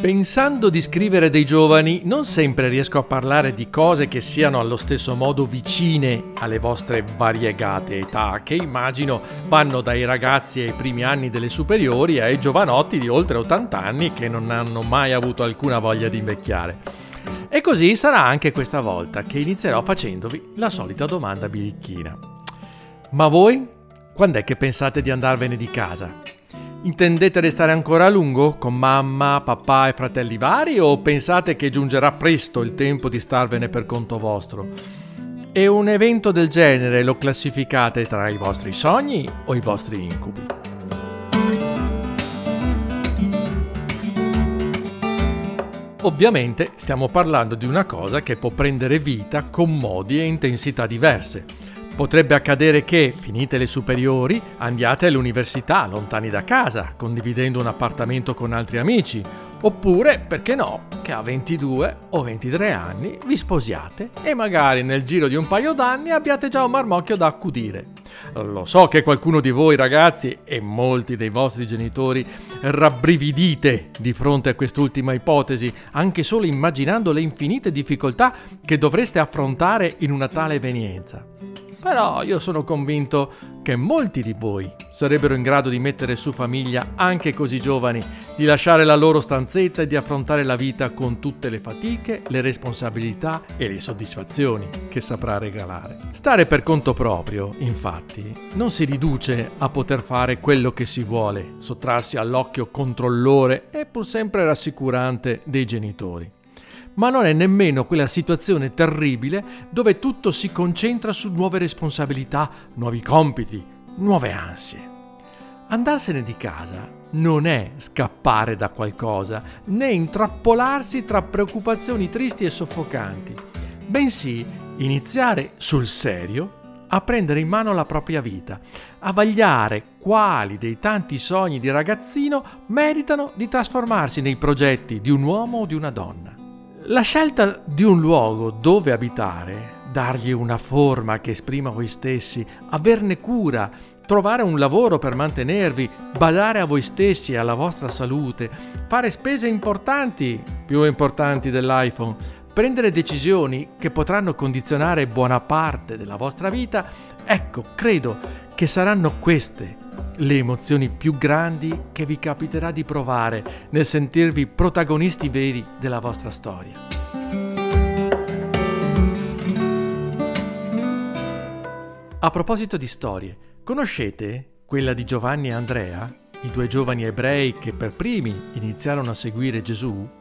Pensando di scrivere dei giovani, non sempre riesco a parlare di cose che siano allo stesso modo vicine alle vostre variegate età, che immagino vanno dai ragazzi ai primi anni delle superiori ai giovanotti di oltre 80 anni che non hanno mai avuto alcuna voglia di invecchiare. E così sarà anche questa volta che inizierò facendovi la solita domanda birichina. Ma voi? Quando è che pensate di andarvene di casa? Intendete restare ancora a lungo con mamma, papà e fratelli vari o pensate che giungerà presto il tempo di starvene per conto vostro? E un evento del genere lo classificate tra i vostri sogni o i vostri incubi? Ovviamente stiamo parlando di una cosa che può prendere vita con modi e intensità diverse Potrebbe accadere che, finite le superiori, andiate all'università lontani da casa, condividendo un appartamento con altri amici, oppure, perché no, che a 22 o 23 anni vi sposiate e magari nel giro di un paio d'anni abbiate già un marmocchio da accudire. Lo so che qualcuno di voi ragazzi e molti dei vostri genitori rabbrividite di fronte a quest'ultima ipotesi, anche solo immaginando le infinite difficoltà che dovreste affrontare in una tale evenienza. Però io sono convinto che molti di voi sarebbero in grado di mettere su famiglia anche così giovani, di lasciare la loro stanzetta e di affrontare la vita con tutte le fatiche, le responsabilità e le soddisfazioni che saprà regalare. Stare per conto proprio, infatti, non si riduce a poter fare quello che si vuole, sottrarsi all'occhio controllore e pur sempre rassicurante dei genitori ma non è nemmeno quella situazione terribile dove tutto si concentra su nuove responsabilità, nuovi compiti, nuove ansie. Andarsene di casa non è scappare da qualcosa, né intrappolarsi tra preoccupazioni tristi e soffocanti, bensì iniziare sul serio a prendere in mano la propria vita, a vagliare quali dei tanti sogni di ragazzino meritano di trasformarsi nei progetti di un uomo o di una donna. La scelta di un luogo dove abitare, dargli una forma che esprima voi stessi, averne cura, trovare un lavoro per mantenervi, badare a voi stessi e alla vostra salute, fare spese importanti, più importanti dell'iPhone, prendere decisioni che potranno condizionare buona parte della vostra vita, ecco, credo che saranno queste le emozioni più grandi che vi capiterà di provare nel sentirvi protagonisti veri della vostra storia. A proposito di storie, conoscete quella di Giovanni e Andrea, i due giovani ebrei che per primi iniziarono a seguire Gesù?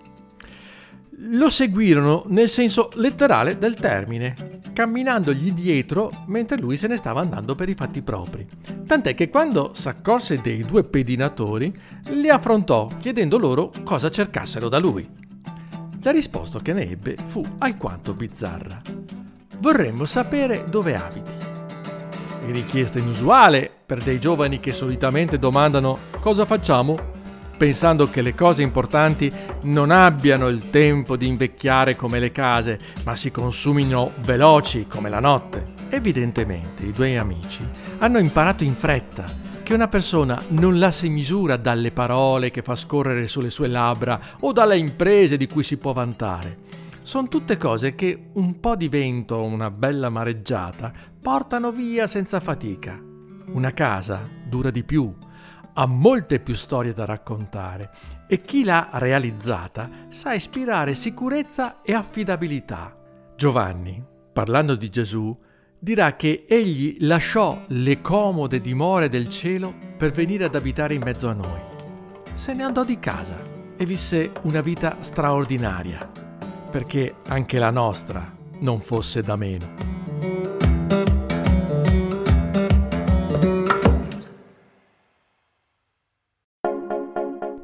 Lo seguirono nel senso letterale del termine, camminandogli dietro mentre lui se ne stava andando per i fatti propri. Tant'è che quando s'accorse dei due pedinatori, li affrontò chiedendo loro cosa cercassero da lui. La risposta che ne ebbe fu alquanto bizzarra. Vorremmo sapere dove abiti. Richiesta inusuale per dei giovani che solitamente domandano cosa facciamo pensando che le cose importanti non abbiano il tempo di invecchiare come le case, ma si consumino veloci come la notte. Evidentemente i due amici hanno imparato in fretta che una persona non la si misura dalle parole che fa scorrere sulle sue labbra o dalle imprese di cui si può vantare. Sono tutte cose che un po' di vento o una bella mareggiata portano via senza fatica. Una casa dura di più, ha molte più storie da raccontare e chi l'ha realizzata sa ispirare sicurezza e affidabilità. Giovanni, parlando di Gesù, dirà che egli lasciò le comode dimore del cielo per venire ad abitare in mezzo a noi. Se ne andò di casa e visse una vita straordinaria, perché anche la nostra non fosse da meno.